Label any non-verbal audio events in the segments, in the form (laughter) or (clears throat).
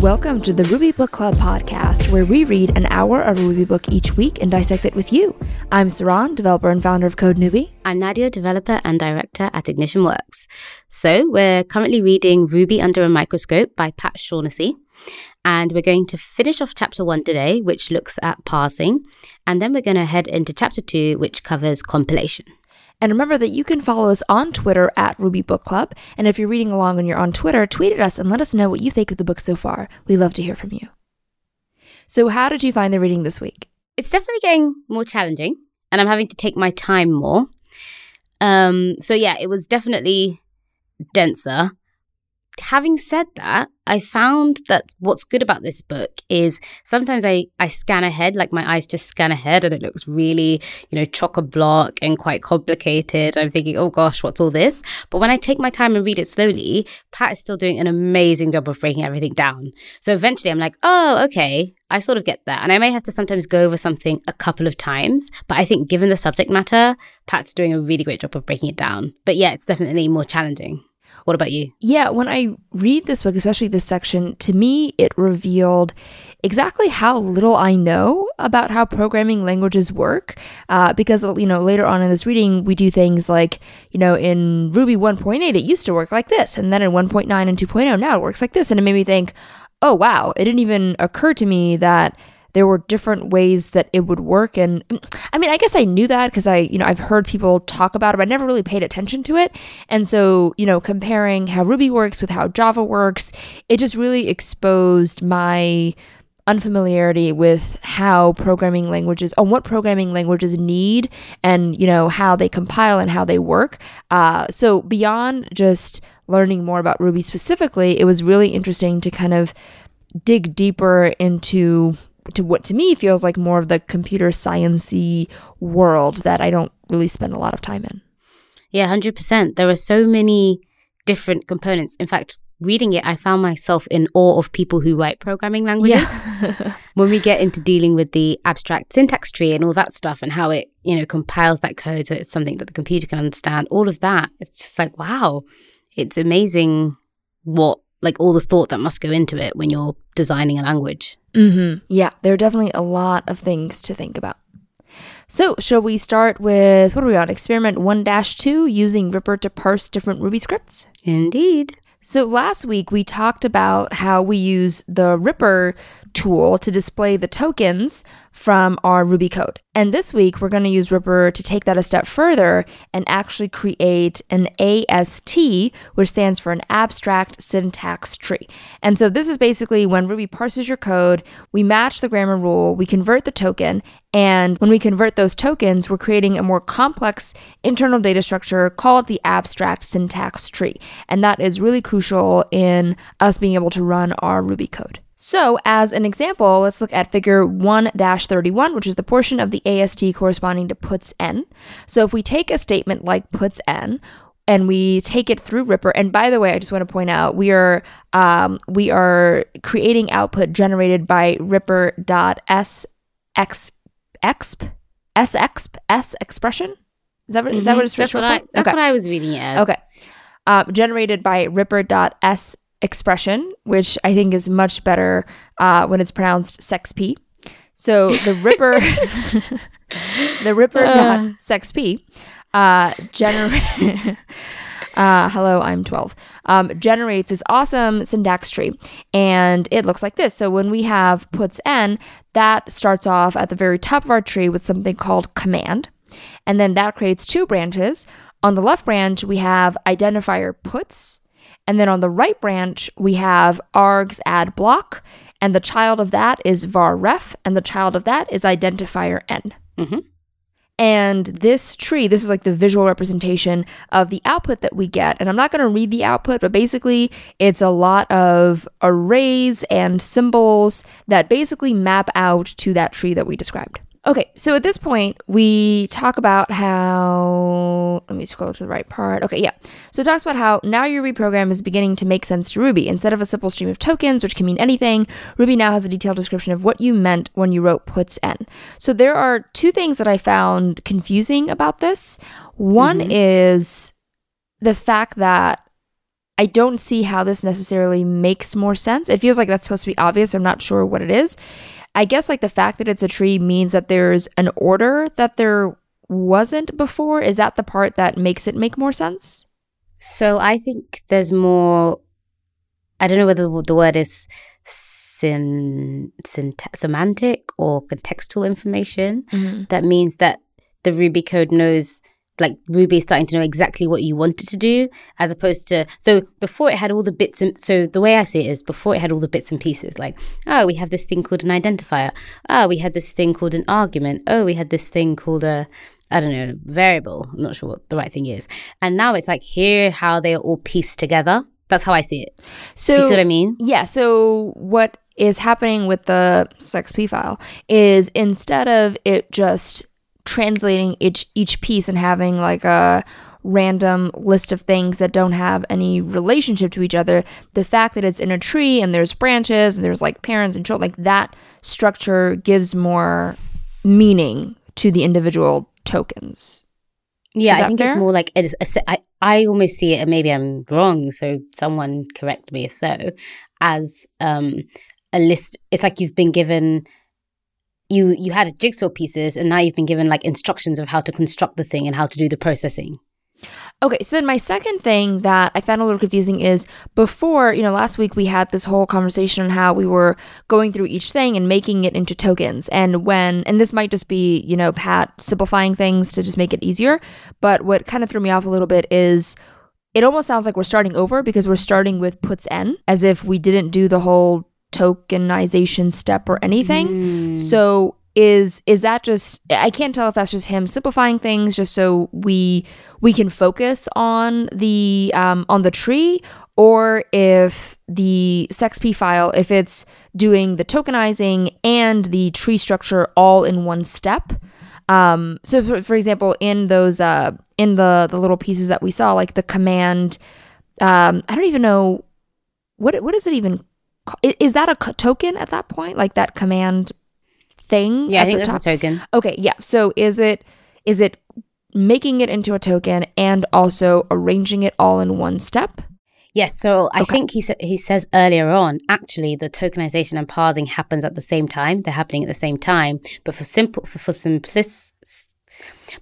Welcome to the Ruby Book Club podcast, where we read an hour of Ruby book each week and dissect it with you. I'm Saron, developer and founder of Code Newbie. I'm Nadia, developer and director at Ignition Works. So, we're currently reading Ruby Under a Microscope by Pat Shaughnessy. And we're going to finish off chapter one today, which looks at parsing. And then we're going to head into chapter two, which covers compilation. And remember that you can follow us on Twitter at Ruby Book Club. And if you're reading along and you're on Twitter, tweet at us and let us know what you think of the book so far. We love to hear from you. So, how did you find the reading this week? It's definitely getting more challenging, and I'm having to take my time more. Um, so yeah, it was definitely denser having said that, I found that what's good about this book is sometimes I, I scan ahead, like my eyes just scan ahead and it looks really, you know, chock a block and quite complicated. I'm thinking, oh gosh, what's all this? But when I take my time and read it slowly, Pat is still doing an amazing job of breaking everything down. So eventually I'm like, oh, okay, I sort of get that. And I may have to sometimes go over something a couple of times, but I think given the subject matter, Pat's doing a really great job of breaking it down. But yeah, it's definitely more challenging. What about you? Yeah, when I read this book, especially this section, to me, it revealed exactly how little I know about how programming languages work. Uh, because, you know, later on in this reading, we do things like, you know, in Ruby 1.8, it used to work like this. And then in 1.9 and 2.0, now it works like this. And it made me think, oh, wow, it didn't even occur to me that there were different ways that it would work. And (clears throat) i mean i guess i knew that because i you know i've heard people talk about it but i never really paid attention to it. And so you know comparing how ruby works with how java works it just really exposed my unfamiliarity with how programming languages on what programming languages need and you know how they compile and how they work. Uh, so beyond just learning more about ruby specifically it was really interesting to kind of dig deeper into to what to me feels like more of the computer sciency world that I don't really spend a lot of time in. Yeah, 100%. There are so many different components. In fact, reading it, I found myself in awe of people who write programming languages. Yeah. (laughs) when we get into dealing with the abstract syntax tree and all that stuff and how it, you know, compiles that code so it's something that the computer can understand, all of that, it's just like, wow, it's amazing what, like, all the thought that must go into it when you're designing a language. Mm-hmm. Yeah, there are definitely a lot of things to think about. So, shall we start with what are we on? Experiment 1 2 using Ripper to parse different Ruby scripts? Indeed. So, last week we talked about how we use the Ripper tool to display the tokens from our Ruby code. And this week, we're going to use Ripper to take that a step further and actually create an AST, which stands for an abstract syntax tree. And so this is basically when Ruby parses your code, we match the grammar rule, we convert the token, and when we convert those tokens, we're creating a more complex internal data structure, called the abstract syntax tree. And that is really crucial in us being able to run our Ruby code. So, as an example, let's look at figure 1 31, which is the portion of the AST corresponding to puts n. So, if we take a statement like puts n, and we take it through Ripper. And by the way, I just want to point out we are um, we are creating output generated by Ripper.s x exp sexp s expression. Is that what, mm-hmm. is that what it's that's what I that's okay. what I was reading as. Okay, uh, generated by Ripper.s expression, which I think is much better uh, when it's pronounced sex p. So the Ripper, (laughs) the Ripper uh. sex p, uh, gener- (laughs) uh, hello, I'm 12, um, generates this awesome syntax tree. And it looks like this. So when we have puts n, that starts off at the very top of our tree with something called command. And then that creates two branches. On the left branch, we have identifier puts, and then on the right branch, we have args add block, and the child of that is var ref, and the child of that is identifier n. Mm-hmm. And this tree, this is like the visual representation of the output that we get. And I'm not going to read the output, but basically, it's a lot of arrays and symbols that basically map out to that tree that we described. Okay, so at this point, we talk about how. Let me scroll to the right part. Okay, yeah. So it talks about how now your Ruby program is beginning to make sense to Ruby. Instead of a simple stream of tokens, which can mean anything, Ruby now has a detailed description of what you meant when you wrote puts n. So there are two things that I found confusing about this. One mm-hmm. is the fact that I don't see how this necessarily makes more sense. It feels like that's supposed to be obvious. I'm not sure what it is. I guess like the fact that it's a tree means that there's an order that there wasn't before. Is that the part that makes it make more sense? So I think there's more. I don't know whether the word is sin, semantic or contextual information. Mm-hmm. That means that the Ruby code knows like Ruby is starting to know exactly what you wanted to do, as opposed to so before it had all the bits and so the way I see it is before it had all the bits and pieces, like oh we have this thing called an identifier, oh we had this thing called an argument, oh we had this thing called a I don't know variable. I'm not sure what the right thing is, and now it's like here how they are all pieced together. That's how I see it. So Do you see what I mean? Yeah. So what is happening with the SexP file is instead of it just translating each each piece and having like a random list of things that don't have any relationship to each other, the fact that it's in a tree and there's branches and there's like parents and children, like that structure gives more meaning to the individual tokens. Yeah, I think fair? it's more like it is. A, I I almost see it, and maybe I'm wrong. So someone correct me if so. As um a list, it's like you've been given. You you had jigsaw pieces, and now you've been given like instructions of how to construct the thing and how to do the processing. Okay, so then my second thing that I found a little confusing is before, you know, last week we had this whole conversation on how we were going through each thing and making it into tokens. And when, and this might just be, you know, Pat simplifying things to just make it easier. But what kind of threw me off a little bit is it almost sounds like we're starting over because we're starting with puts n as if we didn't do the whole tokenization step or anything. Mm. So is is that just I can't tell if that's just him simplifying things just so we we can focus on the um, on the tree or if the sexp file if it's doing the tokenizing and the tree structure all in one step um, so for, for example in those uh, in the the little pieces that we saw like the command um, I don't even know what what is it even is that a token at that point like that command thing yeah, I think that's top? a token. Okay, yeah. So is it is it making it into a token and also arranging it all in one step? Yes, so I Okay. think he sa- he says earlier on, actually, the tokenization and parsing happens at the same time. They're happening at the same time, but for simple for, for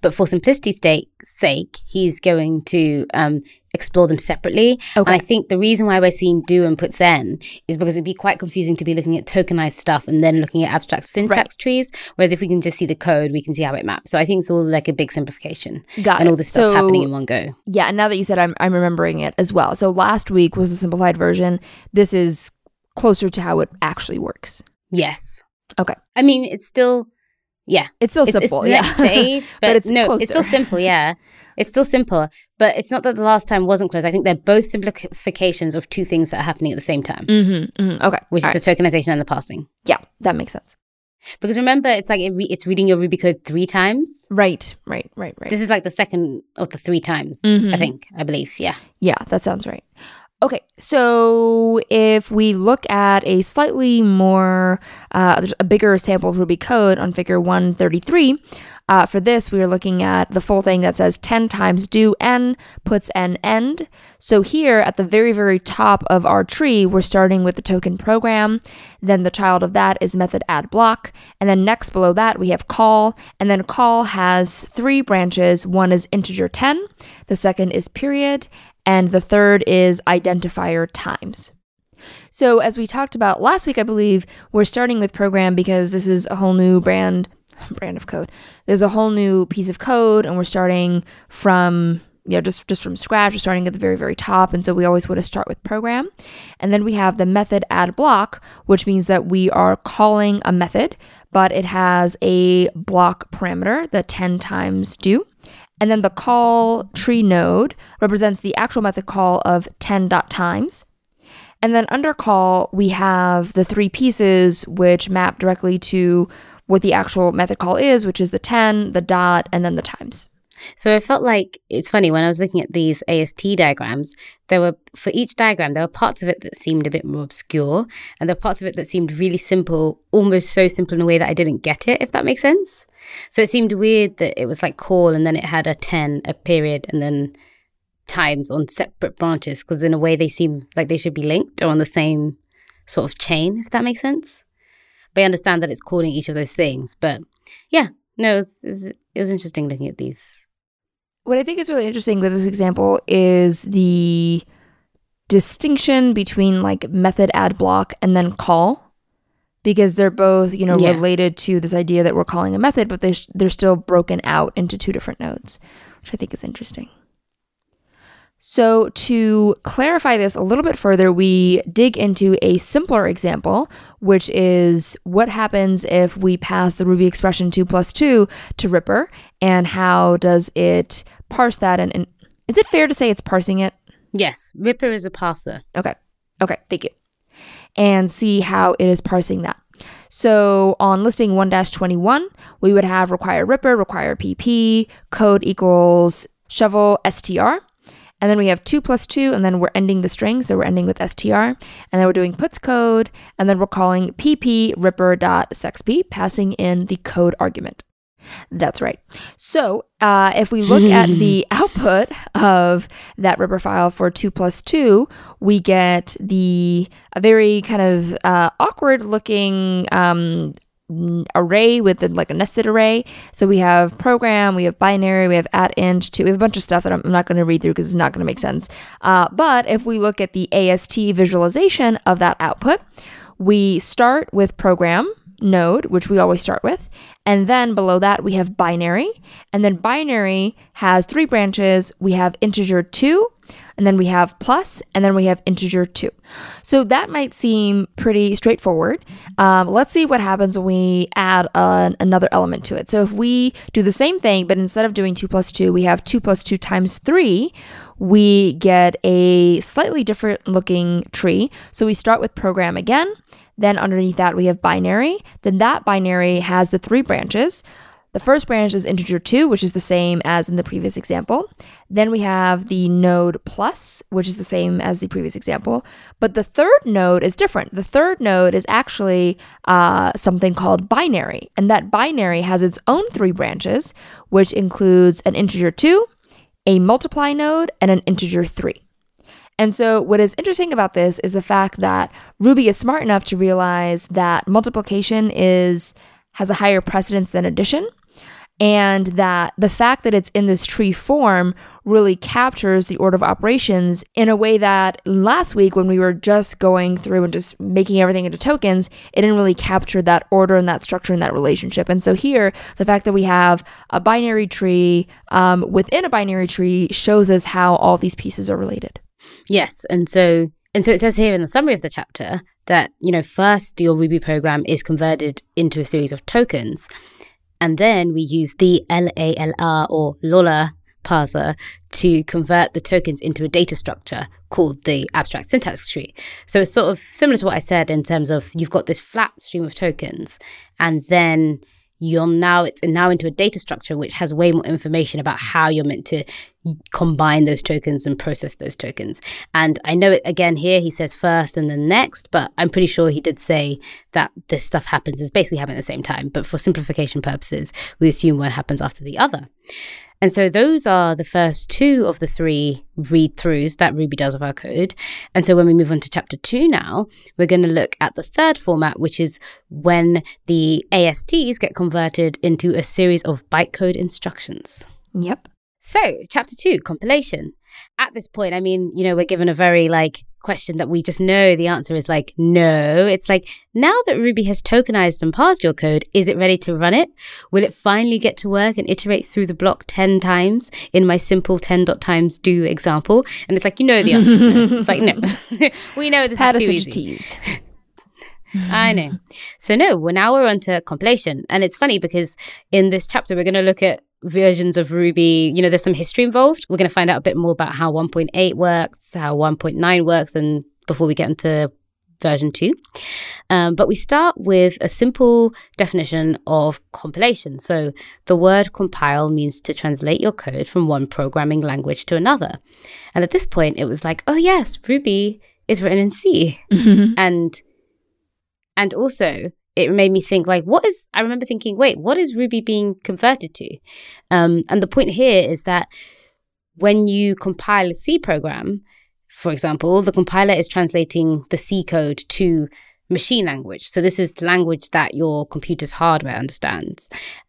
but for simplicity's sake, sake, he's going to um, explore them separately. Okay. And I think the reason why we're seeing do and puts n is because it'd be quite confusing to be looking at tokenized stuff and then looking at abstract syntax trees. Whereas if we can just see the code, we can see how it maps. So I think it's all like a big simplification, Got and it. all this stuff's So- happening in one go. Yeah, and now that you said I'm I'm remembering it as well. So last week was the simplified version. This is closer to how it actually works. Yes. Okay. I mean, it's still, yeah. It's still it's, simple, it's yeah. (laughs) stage, but, But it's no, closer. it's still simple. Yeah, it's still simple, but it's not that the last time wasn't close. I think they're both simplifications of two things that are happening at the same time, mm-hmm, mm-hmm. Okay. which All is the tokenization and the parsing. Yeah, that makes sense. Because remember, it's like it re- it's reading your Ruby code three times. Right, right, right, right. This is like the second of the three times. Mhm. I think, I believe. Yeah. Yeah, that sounds right. Okay, so if we look at a slightly more, uh, a bigger sample of Ruby code on figure 133, uh, for this we are looking at the full thing that says 10 times do n puts n end. So here at the very, very top of our tree, we're starting with the token program. Then the child of that is method add block. And then next below that, we have call. And then call has three branches. One is integer 10, the second is period, and the third is identifier times. So, as we talked about last week, I believe we're starting with program because this is a whole new brand (laughs) brand of code. There's a whole new piece of code, and we're starting from you know just just from scratch. We're starting at the very very top, and so we always want to start with program. And then we have the method add block, which means that we are calling a method, but it has a block parameter, the 10 times do. And then the call tree node represents the actual method call of 10.times. And then under call, we have the three pieces which map directly to what the actual method call is, which is the 10, the dot, and then the times. So I felt like it's funny when I was looking at these AST diagrams, there were for each diagram, there were parts of it that seemed a bit more obscure, and there were parts of it that seemed really simple, almost so simple in a way that I didn't get it, if that makes sense. So it seemed weird that it was like call and then it had a 10, a period, and then times on separate branches because in a way they seem like they should be linked or on the same sort of chain, if that makes sense. But I understand that it's calling each of those things. But yeah, no, it was, it was, it was interesting looking at these. What I think is really interesting with this example is the distinction between like method add block and then call because they're both you know Yeah. related to this idea that we're calling a method but they sh- they're still broken out into two different nodes which i think is interesting so to clarify this a little bit further we dig into a simpler example which is what happens if we pass the ruby expression 2 plus 2 to ripper and how does it parse that and, and is it fair to say it's parsing it Yes, Ripper is a parser. Okay. Okay. Thank you. And see how it is parsing that. So on listing 1 21, we would have require ripper, require pp, code equals shovel str. And then we have 2 plus 2, and then we're ending the string. So we're ending with str. And then we're doing puts code, and then we're calling pp ripper dot sexp, passing in the code argument. That's right. So uh, if we look at the (laughs) output of that ripper file for 2 plus 2, we get the a very kind of uh, awkward looking um, array with the, like a nested array. So we have program, we have binary, we have at int, two, we have a bunch of stuff that I'm I'm not going to read through because it's not going to make sense. Uh, but if we look at the AST visualization of that output, we start with program node, which we always start with. And then below that, we have binary. And then binary has three branches. We have integer two, and then we have plus, and then we have integer two. So that might seem pretty straightforward. Um, let's see what happens when we add an, another element to it. So if we do the same thing, but instead of doing two plus two, we have two plus two times three, we get a slightly different looking tree. So we start with program again. Then underneath that, we have binary. Then that binary has the three branches. The first branch is integer 2, which is the same as in the previous example. Then we have the node plus, which is the same as the previous example. But the third node is different. The third node is actually uh, something called binary. And that binary has its own three branches, which includes an integer 2, a multiply node, and an integer 3. And so, what is interesting about this is the fact that Ruby is smart enough to realize that multiplication is has a higher precedence than addition, and that the fact that it's in this tree form really captures the order of operations in a way that last week when we were just going through and just making everything into tokens, it didn't really capture that order and that structure and that relationship. And so here, the fact that we have a binary tree um, within a binary tree shows us how all these pieces are related. Yes, and so and so it says here in the summary of the chapter that you know first your Ruby program is converted into a series of tokens, and then we use the LALR or LOLA parser to convert the tokens into a data structure called the abstract syntax tree. So it's sort of similar to what I said in terms of you've got this flat stream of tokens, and then you're now it's now into a data structure which has way more information about how you're meant to combine those tokens and process those tokens. And I know it again here he says first and then next, but I'm pretty sure he did say that this stuff happens is basically happening at the same time. But for simplification purposes, we assume one happens after the other. And so those are the first two of the three read throughs that Ruby does of our code. And so when we move on to chapter two now, we're going to look at the third format, which is when the ASTs get converted into a series of bytecode instructions. Yep. So, chapter two, compilation. At this point, I mean, you know, we're given a very like question that we just know the answer is like no. It's like now that Ruby has tokenized and parsed your code, is it ready to run it? Will it finally get to work and iterate through the block 10 times in my simple 10 dot times do example? And it's like, you know, the answer no. (laughs) It's like, no. (laughs) we know this Had is too easy. tease. (laughs) I know. So no, well now we're on to compilation. And it's funny because in this chapter we're going to look at versions of Ruby. You know, there's some history involved. We're going to find out a bit more about how 1.8 works, how 1.9 works, and before we get into version 2. Um, but we start with a simple definition of compilation. So the word compile means to translate your code from one programming language to another. And at this point, it was like, oh yes, Ruby is written in C. And and also it made me think like what is i remember thinking wait what is ruby being converted to? Um, and the point here is that when you compile a C program, for example, the compiler is translating the C code to machine language. So this is language that your computer's hardware understands.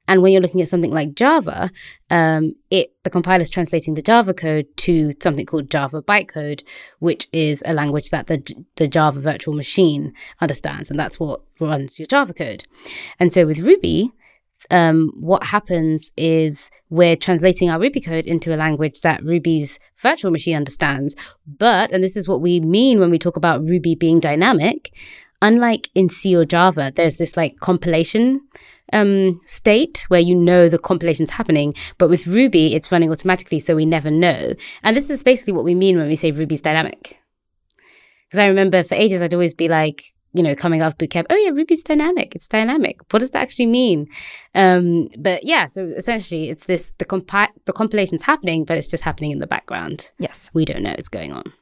And when you're looking at something like Java, um, it the compiler is translating the Java code to something called Java bytecode, which is a language that the the Java virtual machine understands, and that's what runs your Java code. And so with Ruby, um, what happens is we're translating our Ruby code into a language that Ruby's virtual machine understands. But, and this is what we mean when we talk about Ruby being dynamic, unlike in C or Java, there's this like compilation um, state where you know the compilation's happening. But with Ruby, it's running automatically, so we never know. And this is basically what we mean when we say Ruby's dynamic. Because I remember for ages, I'd always be like, you know, coming off bootcamp, oh yeah, Ruby's dynamic. It's dynamic. What does that actually mean? Um, but yeah, so essentially, it's this the compi- the compilation's happening, but it's just happening in the background. Yes, we don't know it's going on.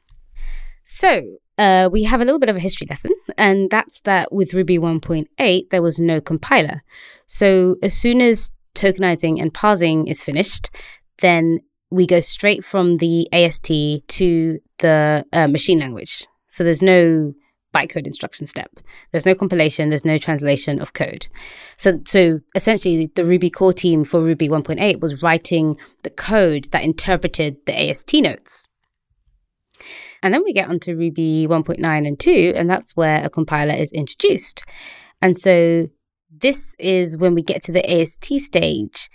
So uh, we have a little bit of a history lesson, and that's that with Ruby 1.8, there was no compiler. So as soon as tokenizing and parsing is finished, then we go straight from the AST to the uh, machine language. So there's no bytecode instruction step. There's no compilation, there's no translation of code. So, so essentially, the Ruby core team for Ruby 1.8 was writing the code that interpreted the AST nodes. And then we get onto Ruby 1.9 and 2, and that's where a compiler is introduced. And so this is when we get to the AST stage.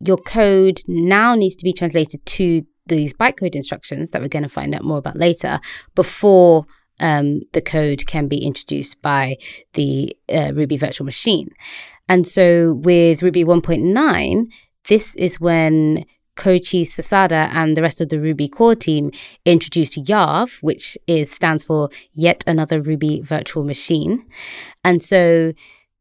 Your code now needs to be translated to these bytecode instructions that we're going to find out more about later before um, the code can be introduced by the uh, Ruby virtual machine. And so with Ruby 1.9, this is when Koichi Sasada and the rest of the Ruby core team introduced YARV, which is stands for Yet Another Ruby Virtual Machine. And so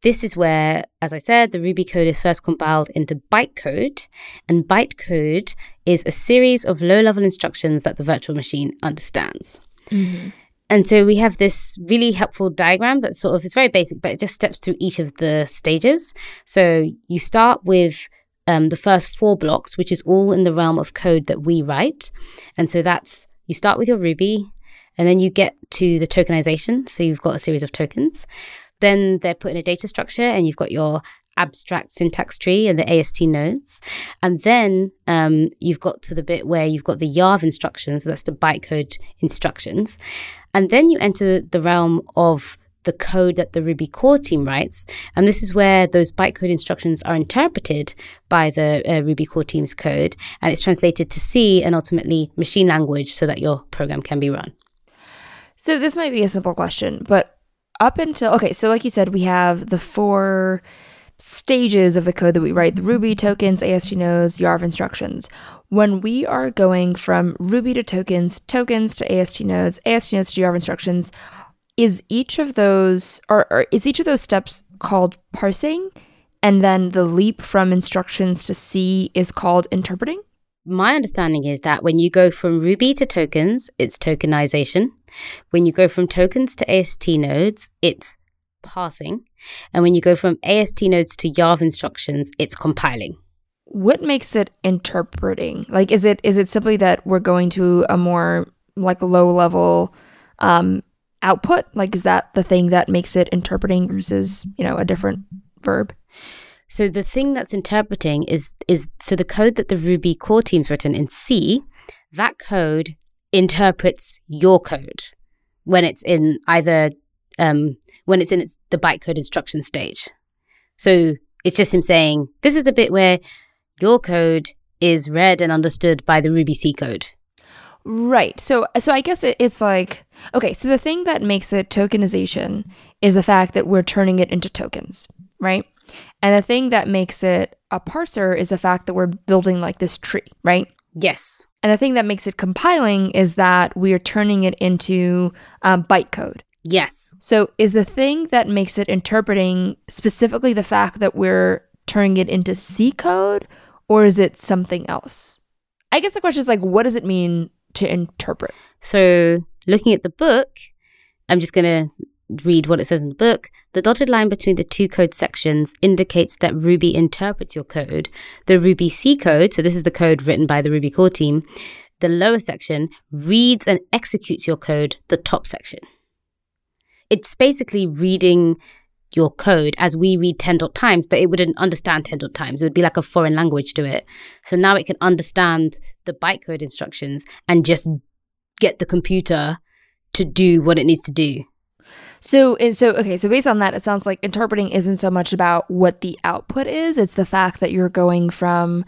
this is where, as I said, the Ruby code is first compiled into bytecode, and bytecode is a series of low-level instructions that the virtual machine understands. Mm-hmm. And so we have this really helpful diagram that sort of is very basic, but it just steps through each of the stages. So you start with um, the first four blocks, which is all in the realm of code that we write. And so that's you start with your Ruby, and then you get to the tokenization. So you've got a series of tokens. Then they're put in a data structure, and you've got your abstract syntax tree and the AST nodes. And then um, you've got to the bit where you've got the YARV instructions, so that's the bytecode instructions. And then you enter the realm of the code that the Ruby core team writes. And this is where those bytecode instructions are interpreted by the uh, Ruby core team's code and it's translated to C and ultimately machine language so that your program can be run. So this might be a simple question, but up until, okay, so like you said, we have the four stages of the code that we write the Ruby tokens, AST nodes, YARV instructions. When we are going from Ruby to tokens, tokens to AST nodes, AST nodes to YARV instructions, is each of those or, or is each of those steps called parsing? And then the leap from instructions to C is called interpreting? My understanding is that when you go from Ruby to tokens, it's tokenization. When you go from tokens to AST nodes, it's parsing. And when you go from AST nodes to YARV instructions, it's compiling. What makes it interpreting? Like is it is it simply that we're going to a more like low level um output? Like is that the thing that makes it interpreting versus, you know, a different verb? So the thing that's interpreting is is so the code that the Ruby core team's written in C, that code interprets your code when it's in either um, when it's in its, the bytecode instruction stage. So it's just him saying, this is a bit where your code is read and understood by the Ruby C code. Right. So so I guess it, it's like okay, so the thing that makes it tokenization is the fact that we're turning it into tokens, right? And the thing that makes it a parser is the fact that we're building like this tree, right? Yes. And the thing that makes it compiling is that we are turning it into um, bytecode. Yes. So is the thing that makes it interpreting specifically the fact that we're turning it into C code or is it something else? I guess the question is like what does it mean to interpret? So looking at the book, I'm just going to read what it says in the book. The dotted line between the two code sections indicates that Ruby interprets your code. The Ruby C code, so this is the code written by the Ruby core team, the lower section reads and executes your code, the top section. It's basically reading your code as we read 10 dot times, but it wouldn't understand 10 dot times. It would be like a foreign language to it. So now it can understand the bytecode instructions and just get the computer to do what it needs to do. So, so okay. So, based on that, it sounds like interpreting isn't so much about what the output is; it's the fact that you're going from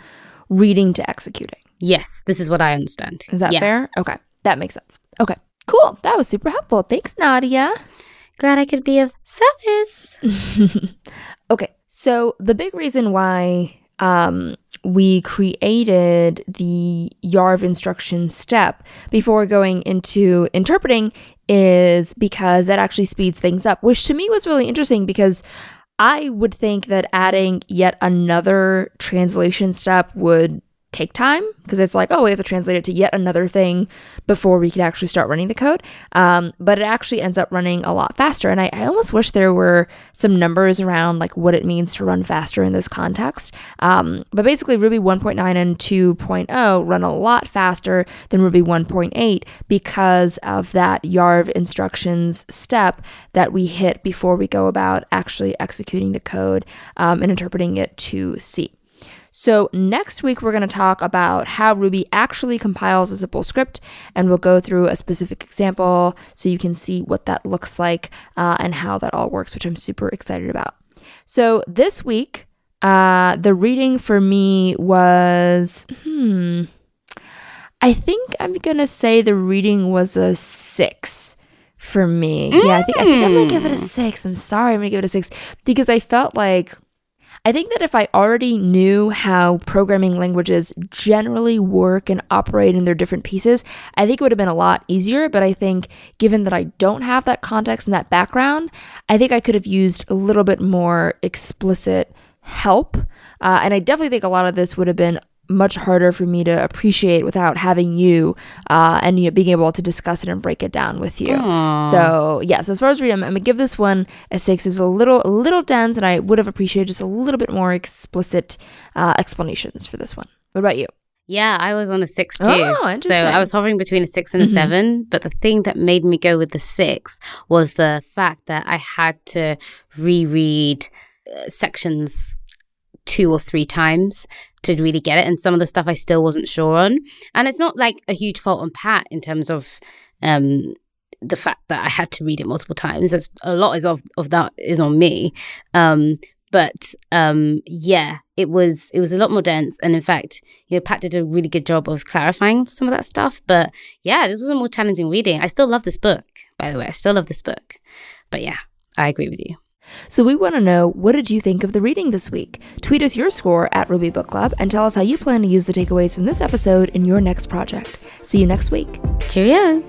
reading to executing. Yes, this is what I understand. Is that yeah. fair? Okay, that makes sense. Okay, cool. That was super helpful. Thanks, Nadia. Glad I could be of service. (laughs) okay, so the big reason why um, we created the YARV instruction step before going into interpreting is because that actually speeds things up, which to me was really interesting because I would think that adding yet another translation step would take time because it's like, oh, we have to translate it to yet another thing before we can actually start running the code. Um, but it actually ends up running a lot faster. And I, I, almost wish there were some numbers around like what it means to run faster in this context. Um, but basically, Ruby 1.9 and 2.0 run a lot faster than Ruby 1.8 because of that YARV instructions step that we hit before we go about actually executing the code um, and interpreting it to C. So, next week, we're going to talk about how Ruby actually compiles a simple script, and we'll go through a specific example so you can see what that looks like uh, and how that all works, which I'm super excited about. So, this week, uh, the reading for me was, hmm, I think I'm going to say the reading was a six for me. Mm. Yeah, I think, I think I'm going to give it a mm. six. I'm sorry, I'm going to give it a six because I felt like I think that if I already knew how programming languages generally work and operate in their different pieces, I think it would have been a lot easier. But I think given that I don't have that context and that background, I think I could have used a little bit more explicit help. Uh, and I definitely think a lot of this would have been much harder for me to appreciate without having you uh, and you know being able to discuss it and break it down with you. Aww. So yeah, so as far as reading, I'm, I'm, gonna give this one a six. It was a little a little dense, and I would have appreciated just a little bit more explicit uh, explanations for this one. What about you? Yeah, I was on a six too. Oh, so I was hovering between a six and a mm-hmm. seven. But the thing that made me go with the six was the fact that I had to reread uh, sections two or three times to really get it. And some of the stuff I still wasn't sure on. And it's not like a huge fault on Pat in terms of um, the fact that I had to read it multiple times. There's a lot is of, of that is on me. Um, but um, yeah, it was it was a lot more dense, and in fact, you know, Pat did a really good job of clarifying some of that stuff. But yeah, this was a more challenging reading. I still love this book, by the way. I still love this book. But yeah, I agree with you. So we want to know what did you think of the reading this week? Tweet us your score at Ruby Book Club and tell us how you plan to use the takeaways from this episode in your next project. See you next week. Cheerio.